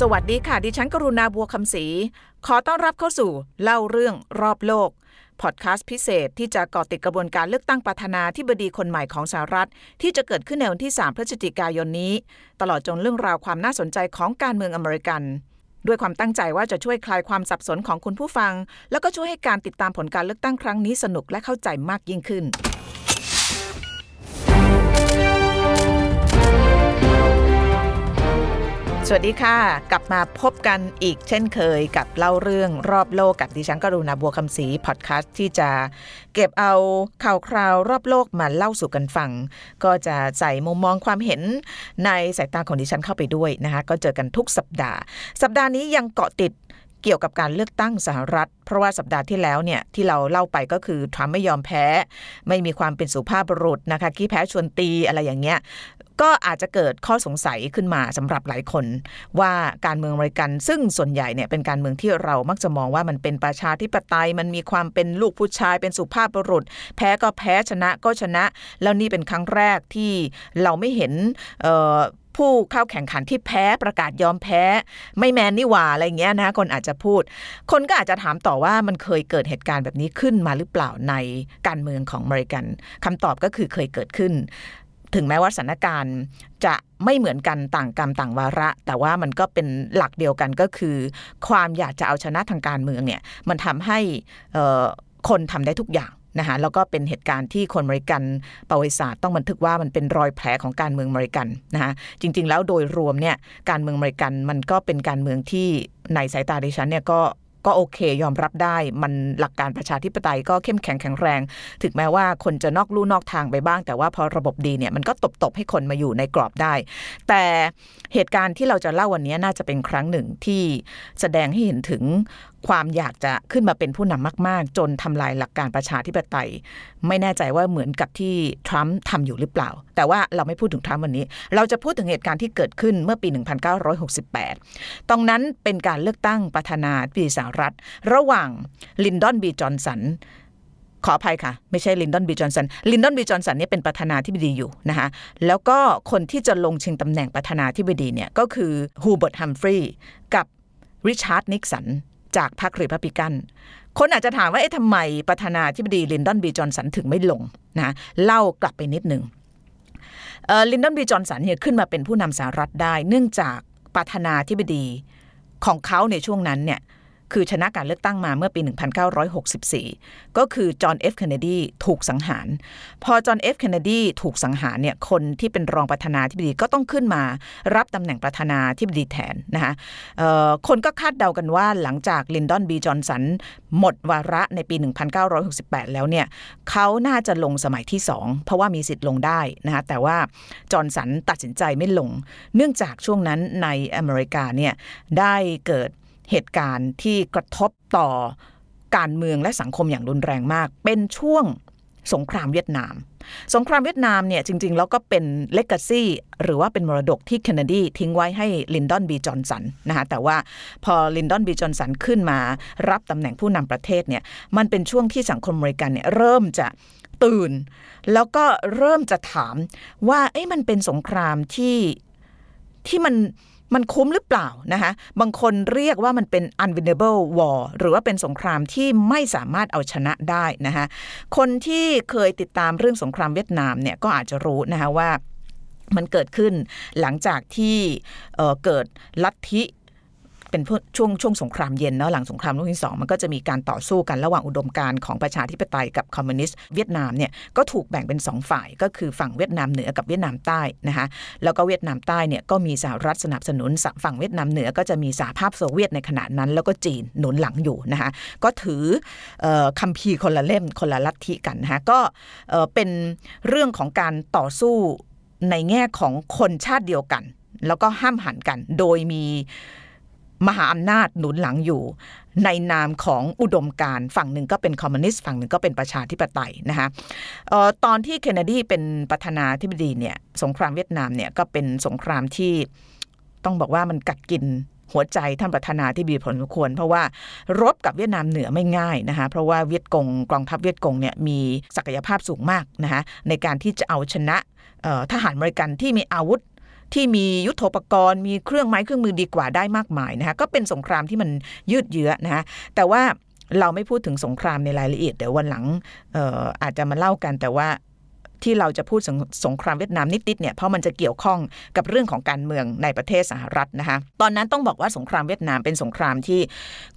สวัสดีค่ะ ดิฉันกรุณาบัวคำศรีขอต้อนรับเข้าสู่เล่าเรื่องรอบโลก พอดแคสต์พิเศษที่จะก่อติดกระบวนการเลือกตั้งประธานาธิบดีคนใหม่ของสหรัฐ ที่จะเกิดขึ้นในวันที่ 3 พฤศจิกายนนี้ ตลอดจนเรื่องราวความน่าสนใจของการเมืองอเมริกัน ด้วยความตั้งใจว่าจะช่วยคลายความสับสนของคุณผู้ฟัง แล้วก็ช่วยให้การติดตามผลการเลือกตั้งครั้งนี้สนุกและเข้าใจมากยิ่งขึ้น สวัสดีค่ะ กลับมาพบกันอีกเช่นเคยกับเล่าเรื่องรอบโลกกับดิฉันกรุณาบัวคำศรีพอดแคสต์ที่จะเก็บเอาข่าวคราวรอบโลกมาเล่าสู่กันฟัง ก็จะใส่มุมมองความเห็นในสายตาของดิฉันเข้าไปด้วยนะคะ ก็เจอกันทุกสัปดาห์ สัปดาห์นี้ยังเกาะติด เกี่ยวกับการเลือกตั้งสหรัฐ เพราะว่าสัปดาห์ที่แล้วเนี่ยที่เราเล่าไปก็คือทรัมป์ไม่ยอมแพ้ ไม่มีความเป็นสุภาพบุรุษนะคะขี้แพ้ชวนตีอะไรอย่างเงี้ยก็อาจจะเกิดข้อสงสัยขึ้นมาสำหรับหลายคน ว่าการเมืองอเมริกัน ซึ่งส่วนใหญ่เนี่ยเป็นการเมืองที่เรามักจะมองว่ามันเป็นประชาธิปไตย มันมีความเป็นลูกผู้ชายเป็นสุภาพบุรุษ แพ้ก็แพ้ชนะก็ชนะ แล้วนี่เป็นครั้งแรกที่เราไม่เห็น ผู้เข้าแข่งขันที่แพ้ประกาศยอมแพ้ ไม่แมนนี่หว่าอะไรเงี้ยนะคนอาจจะพูด คนก็อาจจะถามต่อว่ามันเคยเกิดเหตุการณ์แบบนี้ขึ้นมาหรือเปล่าในการเมืองของอเมริกันคำตอบก็คือเคยเกิดขึ้น ถึงแม้ว่าสถานการณ์จะไม่เหมือนกันต่างกรรมต่างวาระ แต่ว่ามันก็เป็นหลักเดียวกันก็คือ ความอยากจะเอาชนะทางการเมืองเนี่ยมันทำให้คนทำได้ทุกอย่าง นะคะแล้วก็เป็นเหตุการณ์ที่คนอเมริกันประวัติศาสตร์ต้องบันทึกว่ามันเป็นรอยแผลของการเมืองอเมริกันนะคะจริง ๆ แล้วโดยรวมเนี่ยการเมืองอเมริกันมันก็เป็นการเมืองที่ในสายตาดิฉันเนี่ยก็ ก็โอเค ยอมรับได้มันหลักการประชาธิปไตยก็เข้มแข็งแข็งแรง ถึงแม้ว่าคนจะนอกลู่นอกทางไปบ้าง แต่ว่าพอระบบดีเนี่ยมันก็ตบตบให้คนมาอยู่ในกรอบได้ แต่เหตุการณ์ที่เราจะเล่าวันนี้น่าจะเป็นครั้งหนึ่งที่แสดงให้เห็นถึงความอยากจะขึ้นมาเป็นผู้นำมาก ๆ จนทำลายหลักการประชาธิปไตย ไม่แน่ใจว่าเหมือนกับที่ทรัมป์ทำอยู่หรือเปล่า แต่ว่าเราไม่พูดถึงทรัมป์วันนี้ เราจะพูดถึงเหตุการณ์ที่เกิดขึ้นเมื่อปี 1968 ตรงนั้นเป็นการเลือกตั้งประธานาธิบดีสหรัฐ ระหว่างลินดอนบีจอนสันขออภัยค่ะ ไม่ใช่ลินดอนบีจอนสันลินดอนบีจอนสันนี่เป็นประธานาธิบดีอยู่นะคะแล้วก็คนที่จะลงชิงตำแหน่งประธานาธิบดีเนี่ยก็คือฮูเบิร์ตฮัมฟรีย์กับริชาร์ดนิกสันจากพรรครีพับลิกัน คนอาจจะถามว่าเอ๊ะทำไมประธานาธิบดีลินดอนบีจอนสันถึงไม่ลงนะเล่ากลับไปนิดหนึ่งลินดอนบีจอนสันเนี่ยขึ้นมาเป็นผู้นำสหรัฐได้ เนื่องจากประธานาธิบดีของเขาในช่วงนั้นเนี่ย คือชนะการเลือกตั้งมาเมื่อปี 1964 ก็คือจอห์นเอฟเคนเนดีถูกสังหาร พอจอห์นเอฟเคนเนดีถูกสังหารเนี่ยคนที่เป็นรองประธานาธิบดีก็ต้องขึ้นมารับตำแหน่งประธานาธิบดีแทนนะคะคนก็คาดเดากันว่าหลังจากลินดอนบีจอห์นสันหมดวาระในปี 1968 แล้วเนี่ยเขาน่าจะลงสมัยที่ 2 เพราะว่ามีสิทธิ์ลงได้นะคะแต่ว่าจอร์นสันตัดสินใจไม่ลง เนื่องจากช่วงนั้นในอเมริกาเนี่ยได้เกิด เหตุการณ์ที่กระทบต่อการเมืองและสังคมอย่างรุนแรงมาก เป็นช่วงสงครามเวียดนาม สงครามเวียดนามเนี่ยจริง ๆ แล้วก็เป็น legacy หรือว่าเป็นมรดกที่เคนเนดีทิ้งไว้ให้ลินดอนบีจอนสันนะคะแต่ว่าพอลินดอนบีจอนสันขึ้นมา รับตำแหน่งผู้นำประเทศเนี่ยมันเป็นช่วงที่สังคมอเมริกันเนี่ยเริ่มจะตื่น แล้วก็เริ่มจะถามว่าเอ๊ะมันเป็นสงครามที่ที่มัน มันคุ้มหรือเปล่านะคะบางคนเรียกว่ามันเป็น unwinnable war หรือว่าเป็นสงครามที่ไม่สามารถเอาชนะได้นะคะคนที่เคยติดตามเรื่องสงครามเวียดนามเนี่ยก็อาจจะรู้นะคะว่ามันเกิดขึ้นหลังจากที่เเกิดลัทธิ เป็นช่วงช่วงสงครามเย็นเนาะหลังสงครามโลกที่สองมันก็จะมีการต่อสู้กันระหว่างอุดมการณ์ของประชาธิปไตยกับคอมมิวนิสต์เวียดนามเนี่ยก็ถูกแบ่งเป็น 2 ฝ่ายก็คือฝั่งเวียดนามเหนือกับเวียดนามใต้นะคะแล้วก็เวียดนามใต้เนี่ยก็มีสหรัฐสนับสนุนฝั่งเวียดนามเหนือก็จะมีสหภาพโซเวียตในขณะนั้น แล้วก็จีนหนุนหลังอยู่นะคะก็ถือคัมภีร์คนละเล่มคนละลัทธิกันนะคะก็เป็นเรื่องของการต่อสู้ในแง่ของคนชาติเดียวกัน แล้วก็ห้ามหันกันโดยมี มหาอำนาจหนุนหลังอยู่ ในนามของอุดมการฝั่งหนึ่งก็เป็นคอมมิวนิสต์ฝั่งหนึ่งก็เป็นประชาธิปไตยนะคะตอนที่เคนเนดีเป็นประธานาธิบดีเนี่ยสงครามเวียดนามเนี่ยก็เป็นสงครามที่ต้องบอกว่ามันกัดกินหัวใจท่านประธานาธิบดีผลควร เพราะว่ารบกับเวียดนามเหนือไม่ง่ายนะคะเพราะว่าเวียดกงกองทัพเวียดกงเนี่ยมีศักยภาพสูงมากนะคะในการที่จะเอาชนะทหารอเมริกันที่มีอาวุธ ที่มียุทโธปกรณ์ มีเครื่องไม้เครื่องมือดีกว่าได้มากมายนะคะก็เป็นสงครามที่มันยืดเยื้อนะคะแต่ว่าเราไม่พูดถึงสงครามในรายละเอียดเดี๋ยววันหลังอออาจจะมาเล่ากันแต่ว่าที่เราจะพูดสงสงครามเวียดนามนิดๆเนี่ยเพราะมันจะเกี่ยวข้องกับเรื่องของการเมืองในประเทศสหรัฐนะคะตอนนั้นต้องบอกว่าสงครามเวียดนามเป็นสงครามที่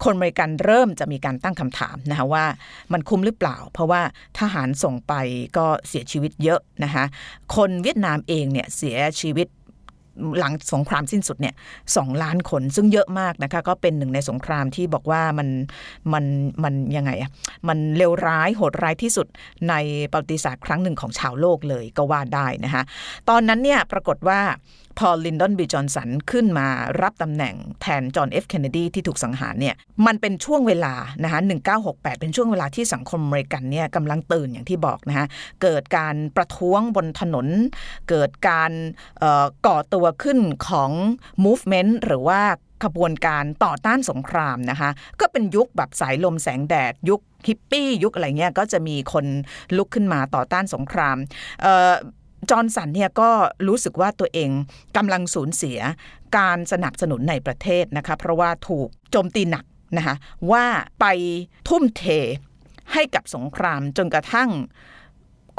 คนอเมริกันเริ่มจะมีการตั้งคำถามนะคะว่ามันคุ้มหรือเปล่า เพราะว่าทหารส่งไปก็เสียชีวิตเยอะนะคะคนเวียดนามเองเนี่ยเสียชีวิต หลังสงครามสิ้นสุดเนี่ยสองล้านคนซึ่งเยอะมากนะคะ ก็เป็นหนึ่งในสงครามที่บอกว่ามันมันมันยังไงอะมันเลวร้ายโหดร้ายที่สุดในประวัติศาสตร์ครั้งหนึ่งของชาวโลกเลยก็ว่าได้นะคะตอนนั้นเนี่ยปรากฏว่า พอลินดอนบีจอนสันขึ้นมารับตำแหน่งแทนจอห์นเอฟเคนเนดีที่ถูกสังหารเนี่ยมันเป็นช่วงเวลานะคะ1968 เป็นช่วงเวลาที่สังคมอเมริกันเนี่ยกำลังตื่นอย่างที่บอกนะคะเกิดการประท้วงบนถนน เกิดการก่อตัวขึ้นของ movement หรือว่าขบวนการต่อต้านสงครามนะคะ ก็เป็นยุคแบบสายลมแสงแดด ยุคฮิปปี้ยุคอะไรเงี้ยก็จะมีคนลุกขึ้นมาต่อต้านสงคราม จอร์นสันเนี่ยก็รู้สึกว่าตัวเองกำลังสูญเสียการสนับสนุนในประเทศนะคะเพราะว่าถูกโจมตีหนักนะคะว่าไปทุ่มเทให้กับสงครามจนกระทั่ง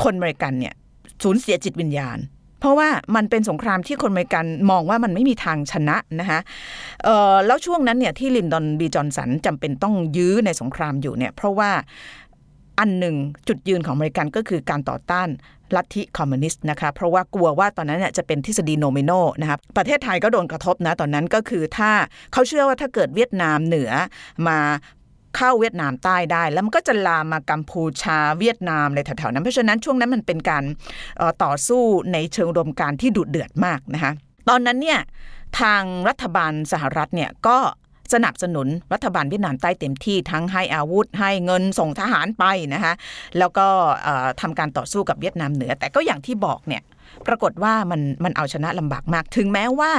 คนอเมริกันเนี่ยสูญเสียจิตวิญญาณ เพราะว่ามันเป็นสงครามที่คนอเมริกันมองว่ามันไม่มีทางชนะนะคะแล้วช่วงนั้นเนี่ยที่ลินดอนบีจอนสันจำเป็นต้องยื้อในสงครามอยู่เนี่ยเพราะว่าอันหนึ่งจุดยืนของอเมริกันก็คือการต่อต้าน ลัทธิคอมมิวนิสต์นะคะเพราะว่ากลัวว่าตอนนั้นเนี่ยจะเป็นทฤษฎีโนมิโนนะครับประเทศไทยก็โดนกระทบนะตอนนั้นก็คือถ้าเขาเชื่อว่าถ้าเกิดเวียดนามเหนือมาเข้าเวียดนามใต้ได้ แล้วมันก็จะลามมากัมพูชาเวียดนามอะไรแถวๆนั้น เพราะฉะนั้นช่วงนั้นมันเป็นการต่อสู้ในเชิงรวมการที่ดุเดือดมากนะคะตอนนั้นเนี่ยทางรัฐบาลสหรัฐเนี่ยก็ สนับสนุนรัฐบาลเวียดนามใต้เต็มที่ทั้งให้อาวุธ ให้เงินส่งทหารไปนะคะแล้วก็ทำการต่อสู้กับเวียดนามเหนือ แต่ก็อย่างที่บอกเนี่ยปรากฏว่ามันมันเอาชนะลำบากมาก ถึงแม้ว่า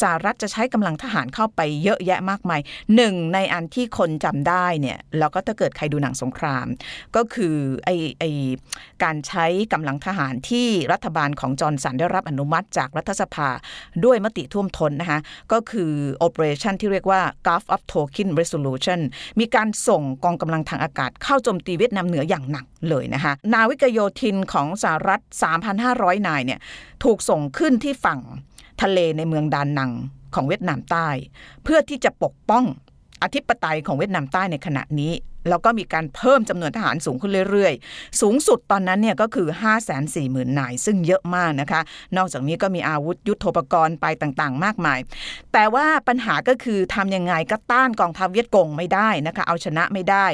สหรัฐจะใช้กำลังทหารเข้าไปเยอะแยะมากมายหนึ่งในอันที่คนจำได้เนี่ยแล้วก็ถ้าเกิดใครดูหนังสงคราม ก็คือไอไอการใช้กำลังทหารที่รัฐบาลของจอร์นสันได้รับอนุมัติจากรัฐสภาด้วยมติท่วมท้นนะคะก็คือ operation ที่เรียกว่า Gulf of Tonkin Resolution มีการส่งกองกำลังทางอากาศเข้าโจมตีเวียดนามเหนืออย่างหนักเลยนะคะนาวิกโยธินของสหรัฐ 3,500 นายเนี่ยถูกส่งขึ้นที่ฝั่งทะเลในเมืองดานนังของเวียดนามใต้ เพื่อที่จะปกป้องอธิปไตยของเวียดนามใต้ในขณะนี้ แล้วก็มีการเพิ่มจำนวนทหารสูงขึ้นเรื่อยๆ สูงสุดตอนนั้นเนี่ยก็คือ 5 4 0 0 0 0นาย ซึ่งเยอะมากนะคะ นอกจากนี้ก็มีอาวุธยุโทโธปกรณ์ไปต่างๆ มากมาย แต่ว่าปัญหาก็คือทำยังไงก็ต้านกองทัพเวียดกงไม่ได้นะคะ เอาชนะไม่ได้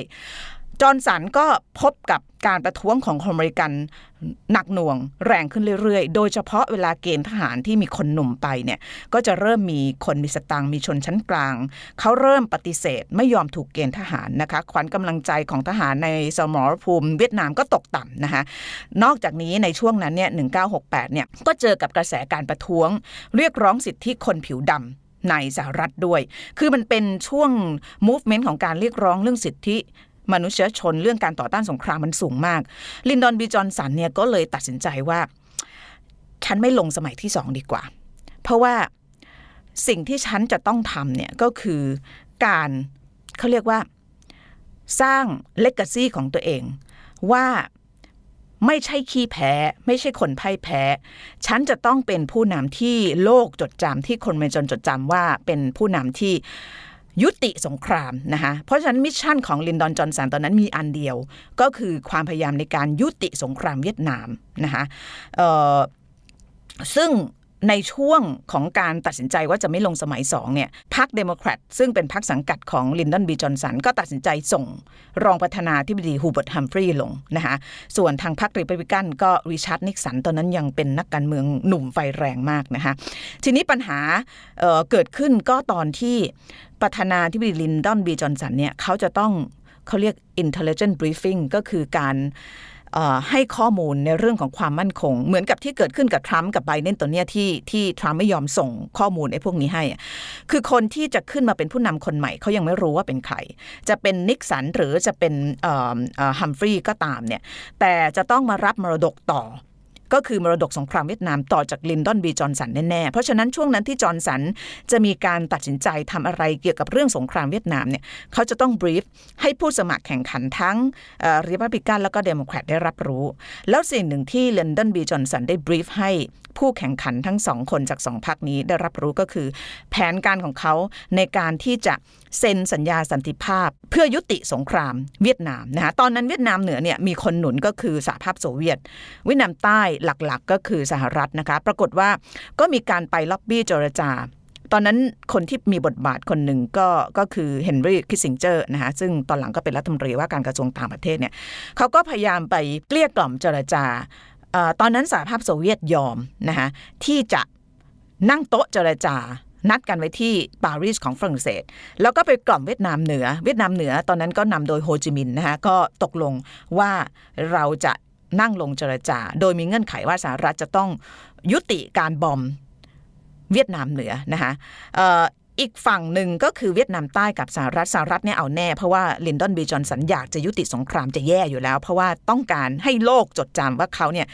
จอร์นสันก็พบกับการประท้วงของคนอเมริกันหนักหน่วงแรงขึ้นเรื่อยๆ โดยเฉพาะเวลาเกณฑ์ทหารที่มีคนหนุ่มไปเนี่ยก็จะเริ่มมีคนมีสตังมีชนชั้นกลาง เขาเริ่มปฏิเสธไม่ยอมถูกเกณฑ์ทหารนะคะขวัญกำลังใจของทหารในสมรภูมิเวียดนามก็ตกต่ำนะคะนอกจากนี้ในช่วงนั้นเนี่ย1968เนี่ยก็เจอกับกระแสการประท้วง เรียกร้องสิทธิคนผิวดำในสหรัฐด้วย คือมันเป็นช่วง movement ของการเรียกร้องเรื่องสิทธิ มนุษยชนเรื่องการต่อต้านสงครามมันสูงมาก ลินดอนบีจอนสันเนี่ยก็เลยตัดสินใจว่า ฉันไม่ลงสมัยที่สองดีกว่า เพราะว่าสิ่งที่ฉันจะต้องทำเนี่ยก็คือการเขาเรียกว่าสร้างเลก a ซีของตัวเองว่าไม่ใช่ขี้แพ้ ไม่ใช่คนพ่ายแพ้ ฉันจะต้องเป็นผู้นำที่โลกจดจำที่คนเมกันจดจำว่าเป็นผู้นำที่ ยุติสงครามนะคะเพราะฉะนั้น mission ของลินดอนจอห์นสันตอนนั้นมีอันเดียว ก็คือความพยายามในการยุติสงครามเวียดนามนะคะซึ่ง ในช่วงของการตัดสินใจว่าจะไม่ลงสมัยสองเนี่ยพรรคเดโมแครตซึ่งเป็นพรรคสังกัดของลินดอนบีจอนสันก็ตัดสินใจส่งรองประธานาธิบดีฮูเบิร์ตฮัมฟรีย์ลงนะคะส่วนทางพรรครีพับลิกันก็ริชาร์ดนิกสันตอนนั้นยังเป็นนักการเมืองหนุ่มไฟแรงมากนะคะทีนี้ปัญหาเกิดขึ้นก็ตอนที่ประธานาธิบดีลินดอนบีจอนสันเนี่ยเขาจะต้องเขาเรียก intelligent briefing ก็คือการ ให้ข้อมูลในเรื่องของความมั่นคง เหมือนกับที่เกิดขึ้นกับทรัมป์กับไบเดนตัวเนี้ยที่ที่ทรัมป์ไม่ยอมส่งข้อมูลไอ้พวกนี้ให้ คือคนที่จะขึ้นมาเป็นผู้นำคนใหม่เขายังไม่รู้ว่าเป็นใคร จะเป็นนิกสันหรือจะเป็นฮัมฟรีย์ก็ตามเนี่ยแต่จะต้องมารับมรดกต่อ ก็คือมรดกสงครามเวียดนามต่อจากลินดอนบีจอห์นสันแน่ๆ เพราะฉะนั้นช่วงนั้นที่จอห์นสันจะมีการตัดสินใจทำอะไรเกี่ยวกับเรื่องสงครามเวียดนามเนี่ยเขาจะต้อง brief ให้ผู้สมัครแข่งขันทั้งริพับลิกันแล้วก็เดโมแครตได้รับรู้ แล้วสิ่งหนึ่งที่ลินดอนบีจอห์นสันได้ brief ให้ผู้แข่งขันทั้งสองคนจากสองพรรคนี้ได้รับรู้ก็คือ แผนการของเขาในการที่จะเซ็นสัญญาสันติภาพ เพื่อยุติสงครามเวียดนามนะคะตอนนั้นเวียดนามเหนือเนี่ยมีคนหนุนก็คือสหภาพโซเวียต เวียดนามใต้หลักๆ ก็คือสหรัฐนะคะ ปรากฏว่าก็มีการไปล็อบบี้เจรจา ตอนนั้นคนที่มีบทบาทคนหนึ่งก็ก็คือเฮนรี่คิสซิงเจอร์นะคะซึ่งตอนหลังก็เป็นรัฐมนตรีว่าการกระทรวงต่างประเทศเนี่ยเขาก็พยายามไปเกลี้ยกล่อมเจรจาตอนนั้นสหภาพโซเวียตยอมนะคะที่จะนั่งโต๊ะเจรจานัดกันไว้ที่ปารีสของฝรั่งเศส แล้วก็ไปกล่อมเวียดนามเหนือ เวียดนามเหนือตอนนั้นก็นำโดยโฮจิมินห์นะคะก็ตกลงว่าเราจะ นั่งลงเจรจา โดยมีเงื่อนไขว่าสหรัฐจะต้องยุติการ bomb เวียดนามเหนือนะคะอีกฝั่งหนึ่งก็คือเวียดนามใต้กับสหรัฐสหรัฐเนี่ยเอาแน่เพราะว่าลินดอนบีจอนสันอยากจะยุติสงครามจะแย่อยู่แล้ว เพราะว่าต้องการให้โลกจดจำว่าเขาเนี่ย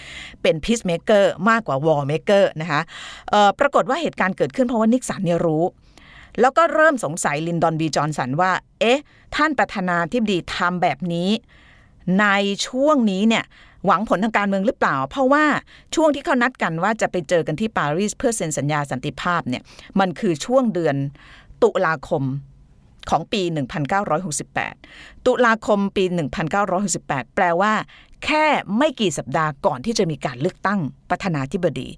เป็น peacemaker มากกว่า war maker นะคะปรากฏว่าเหตุการณ์เกิดขึ้นเพราะว่านิกสันเนี่ยรู้ แล้วก็เริ่มสงสัยลินดอนบีจอนสันว่า เอ๊ะ ท่านประธานาธิบดีทำแบบนี้ ในช่วงนี้เนี่ยหวังผลทางการเมืองหรือเปล่า เพราะว่าช่วงที่เขานัดกันว่าจะไปเจอกันที่ปารีสเพื่อเซ็นสัญญาสันติภาพเนี่ยมันคือช่วงเดือนตุลาคมของปี 1968 ตุลาคมปี 1968 แปลว่า แค่ไม่กี่สัปดาห์ก่อนที่จะมีการเลือกตั้งประธานาธิบดี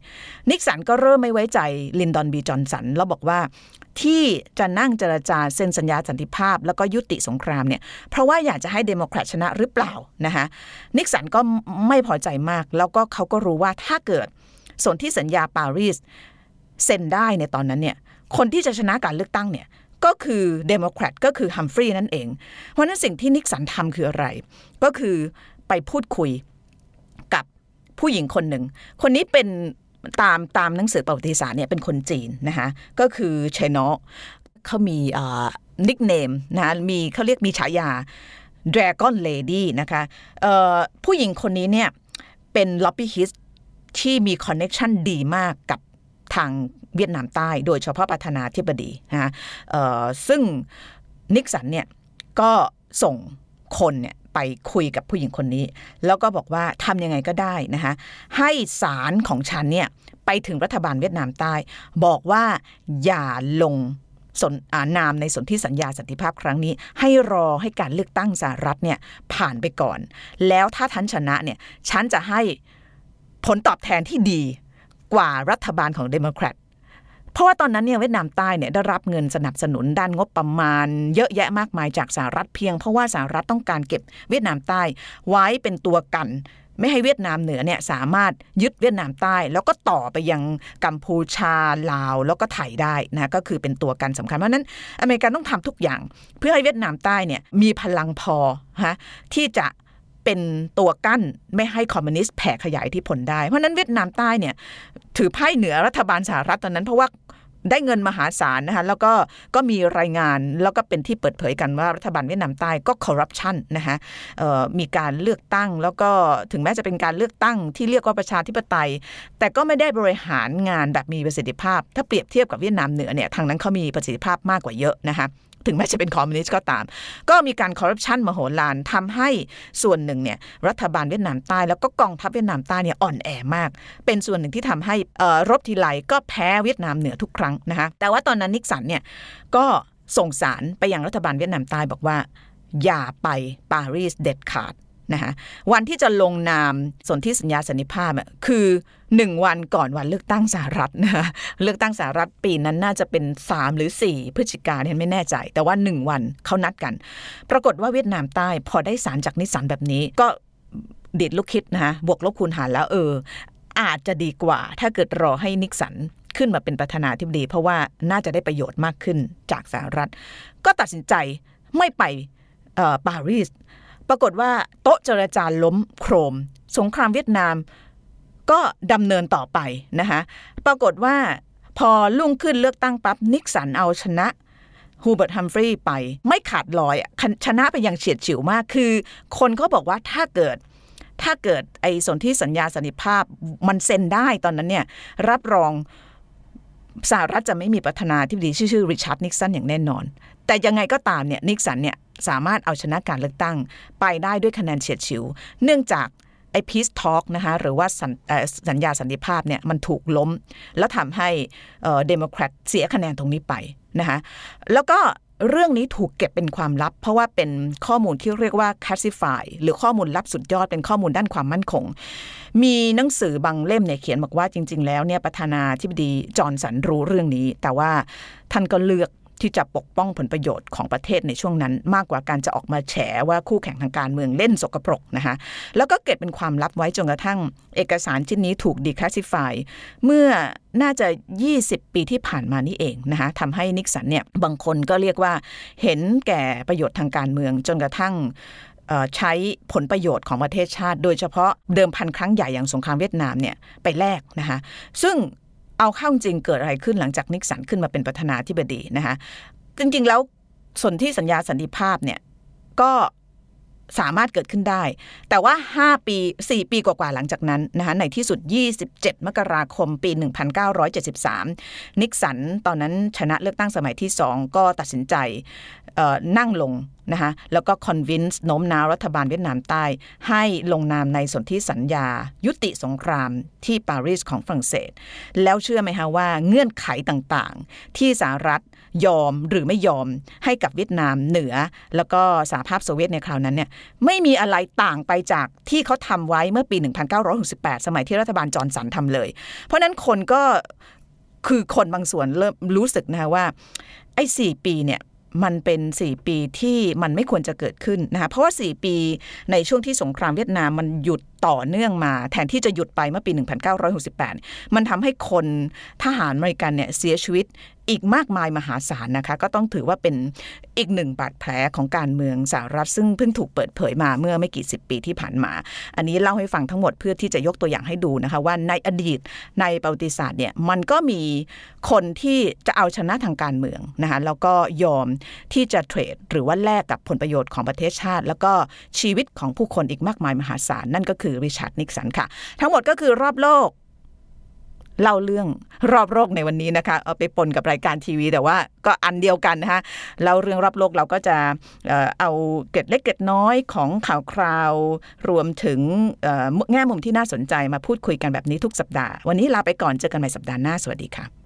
นิกสันก็เริ่มไม่ไว้ใจลินดอนบีจอนสัน แล้วบอกว่าที่จะนั่งเจรจาเซ็นสัญญาสันติภาพ แล้วก็ยุติสงครามเนี่ยเพราะว่าอยากจะให้เดโมแครตชนะหรือเปล่านะคะนิกสันก็ไม่พอใจมาก แล้วก็เขาก็รู้ว่าถ้าเกิดสนธิสัญญาปารีสเซ็นได้ในตอนนั้นเนี่ยคนที่จะชนะการเลือกตั้งเนี่ยก็คือเดโมแครตก็คือฮัมฟรีย์นั่นเอง เพราะนั้นสิ่งที่นิกสันทำคืออะไร ก็คือ ไปพูดคุยกับผู้หญิงคนหนึ่ง คนนี้เป็นตามตามหนังสือประวัติศาสตร์เนี่ยเป็นคนจีนนะคะก็คือเชโนเขามี nickname นะมีเขาเรียกมีฉายา Dragon Lady นะคะผู้หญิงคนนี้เนี่ยเป็น lobbyist ที่มี connection ดีมากกับทางเวียดนามใต้ โดยเฉพาะประธานาธิบดีนะซึ่งนิกสันเนี่ยก็ส่งคนเนี่ย ไปคุยกับผู้หญิงคนนี้ แล้วก็บอกว่าทำยังไงก็ได้นะคะให้สารของฉันเนี่ยไปถึงรัฐบาลเวียดนามใต้ บอกว่าอย่าลงสนนามในสนธิสัญญาสันติภาพครั้งนี้ ให้รอให้การเลือกตั้งสหรัฐเนี่ยผ่านไปก่อน แล้วถ้าท่านชนะเนี่ยฉันจะให้ผลตอบแทนที่ดีกว่ารัฐบาลของเดโมแครต เพราะว่าตอนนั้นเนี่ยเวียดนามใต้เนี่ยได้รับเงินสนับสนุนด้านงบประมาณ เยอะแยะมากมายจากสหรัฐเพียงเพราะว่าสหรัฐต้องการเก็บเวียดนามใต้ไว้เป็นตัวกันไม่ให้เวียดนามเหนือเนี่ยสามารถยึดเวียดนามใต้ แล้วก็ต่อไปยังกัมพูชาลาว แล้วก็ไทยได้นะก็คือเป็นตัวกันสำคัญเพราะนั้นอเมริกันต้องทำทุกอย่าง เพื่อให้เวียดนามใต้เนี่ยมีพลังพอฮะที่จะ เป็นตัวกั้นไม่ให้คอมมิวนิสต์แผ่ขยายที่ผลได้ เพราะนั้นเวียดนามใต้เนี่ยถือไพ่เหนือรัฐบาลสหรัฐตอนนั้น เพราะว่าได้เงินมหาศาลนะคะแล้วก็ก็มีรายงานแล้วก็เป็นที่เปิดเผยกันว่ารัฐบาลเวียดนามใต้ก็คอร์รัปชันนะคะมีการเลือกตั้ง แล้วก็ถึงแม้จะเป็นการเลือกตั้งที่เรียกว่าประชาธิปไตย แต่ก็ไม่ได้บริหารงานแบบมีประสิทธิภาพ ถ้าเปรียบเทียบกับเวียดนามเหนือเนี่ยทางนั้นเขามีประสิทธิภาพมากกว่าเยอะนะคะ ถึงแม้จะเป็นคอมมิวนิสต์ก็ตาม ก็มีการคอร์รัปชันมโหฬารทำให้ส่วนหนึ่งเนี่ยรัฐบาลเวียดนามใต้ แล้วก็กองทัพเวียดนามใต้เนี่ยอ่อนแอมาก เป็นส่วนหนึ่งที่ทำให้รบทีไรก็แพ้เวียดนามเหนือทุกครั้งนะคะแต่ว่าตอนนั้นนิกสันเนี่ยก็ส่งสารไปยังรัฐบาลเวียดนามใต้บอกว่า อย่าไปปารีสเด็ดขาด นะคะวันที่จะลงนามสนธิสัญญาสันนิภาพคือหนึ่งวันก่อนวันเลือกตั้งสหรัฐนะคะเลือกตั้งสหรัฐปีนั้นน่าจะเป็นสามหรือสี่พฤศจิกาเนี่ยไม่แน่ใจ แต่ว่าหนึ่งวันเขานัดกัน ปรากฏว่าเวียดนามใต้พอได้สารจากนิสสันแบบนี้ก็ดิดลูกคิดนะคะบวกลบคูณหารแล้วเออ อาจจะดีกว่า ถ้าเกิดรอให้นิกสันขึ้นมาเป็นประธานาธิบดี เพราะว่าน่าจะได้ประโยชน์มากขึ้นจากสหรัฐ ก็ตัดสินใจไม่ไปปารีส ปรากฏว่าโต๊ะเจรจาล้มโครม สงครามเวียดนามก็ดำเนินต่อไปนะคะปรากฏว่าพอลุ่งขึ้นเลือกตั้งปั๊บนิกสันเอาชนะฮูเบิร์ตฮัมฟรีย์ไปไม่ขาดลอยชนะไปอย่างเฉียดฉิวมากคือ คนเขาบอกว่าถ้าเกิดถ้าเกิดไอ้สนธิสัญญาสันติภาพมันเซ็นได้ตอนนั้นเนี่ยรับรองสหรัฐจะไม่มีประธานาธิบดีชื่อชื่อริชาร์ดนิกสันอย่างแน่นอน แต่ยังไงก็ตามเนี่ยนิกสันเนี่ย สามารถเอาชนะการเลือกตั้ง ไปได้ด้วยคะแนนเฉียดฉิว เนื่องจากไอ้ peace talk นะคะหรือว่าสัญสัญญาสันติภาพเนี่ยมันถูกล้ม แล้วทำให้เดโมแครตเสียคะแนนตรงนี้ไปนะคะแล้วก็เรื่องนี้ถูกเก็บเป็นความลับ เพราะว่าเป็นข้อมูลที่เรียกว่า classify หรือข้อมูลลับสุดยอดเป็นข้อมูลด้านความมั่นคง มีหนังสือบางเล่มเนี่ยเขียนบอกว่าจริง ๆ แล้วเนี่ยประธานาธิบดีจอห์นสันรู้เรื่องนี้ แต่ว่าท่านก็เลือก ที่จะปกป้องผลประโยชน์ของประเทศในช่วงนั้น มากกว่าการจะออกมาแฉว่าคู่แข่งทางการเมืองเล่นสกปรกนะคะแล้วก็เก็บเป็นความลับไว้จนกระทั่ง เอกสารชิ้นนี้ถูกดีคลาสสิฟายเมื่อน่าจะ 20 ปีที่ผ่านมานี่เองนะคะทำให้นิกสันเนี่ยบางคนก็เรียกว่าเห็นแก่ประโยชน์ทางการเมืองจนกระทั่งใช้ผลประโยชน์ของประเทศชาติ โดยเฉพาะเดิมพันครั้งใหญ่อย่างสงครามเวียดนามเนี่ยไปแลกนะคะซึ่ง เอาเข้าจริงเกิดอะไรขึ้นหลังจากนิกสันขึ้นมาเป็นประธานาธิบดีนะคะจริงๆแล้วส่วนที่สัญญาสันติภาพเนี่ยก็สามารถเกิดขึ้นได้ แต่ว่า 5 ปี 4 ปีกว่าๆหลังจากนั้นนะคะในที่สุด 27 มกราคมปี 1973 นิกสันตอนนั้นชนะเลือกตั้งสมัยที่ 2 ก็ตัดสินใจ นั่งลงนะคะแล้วก็ convince โน้มน้าวรัฐบาลเวียดนามใต้ ให้ลงนามในสนธิสัญญา ยุติสงครามที่ปารีสของฝรั่งเศส แล้วเชื่อไหมคะว่าเงื่อนไขต่างๆ ที่สหรัฐยอมหรือไม่ยอมให้กับเวียดนามเหนือ แล้วก็สหภาพโซเวียตในคราวนั้นเนี่ยไม่มีอะไรต่างไปจากที่เขาทำไว้เมื่อปี 1968 สมัยที่รัฐบาลจอร์นสันทำเลย เพราะนั้นคนก็คือคนบางส่วนเริ่มรู้สึกนะคะว่าไอ้สี่ปีเนี่ย มันเป็น 4 ปีที่มันไม่ควรจะเกิดขึ้นนะคะเพราะว่า 4 ปีในช่วงที่สงครามเวียดนามมันหยุดต่อเนื่องมา แทนที่จะหยุดไปเมื่อปี 1968 มันทำให้คนทหารอเมริกันเนี่ยเสียชีวิตอีกมากมายมหาศาลนะคะ ก็ต้องถือว่าเป็นอีกหนึ่งบาดแผลของการเมืองสหรัฐ ซึ่งเพิ่งถูกเปิดเผยมาเมื่อไม่กี่สิบปีที่ผ่านมา อันนี้เล่าให้ฟังทั้งหมดเพื่อที่จะยกตัวอย่างให้ดูนะคะ ว่าในอดีตในประวัติศาสตร์เนี่ยมันก็มีคนที่จะเอาชนะทางการเมืองนะคะแล้วก็ยอมที่จะ trade หรือว่าแลกกับผลประโยชน์ของประเทศชาติ แล้วก็ชีวิตของผู้คนอีกมากมายมหาศาลนั่นก็คืออริชาร์ดนิกสันค่ะ ทั้งหมดก็คือรอบโลก เล่าเรื่องรอบโลกในวันนี้นะคะ เอาไปปนกับรายการทีวี แต่ว่าก็อันเดียวกันนะคะเล่าเรื่องรอบโลกเราก็จะเอาเกร็ดเล็กเกร็ดน้อยของข่าวคราว รวมถึงแง่มุมที่น่าสนใจมาพูดคุยกันแบบนี้ทุกสัปดาห์ วันนี้ลาไปก่อนเจอกันใหม่สัปดาห์หน้าสวัสดีค่ะ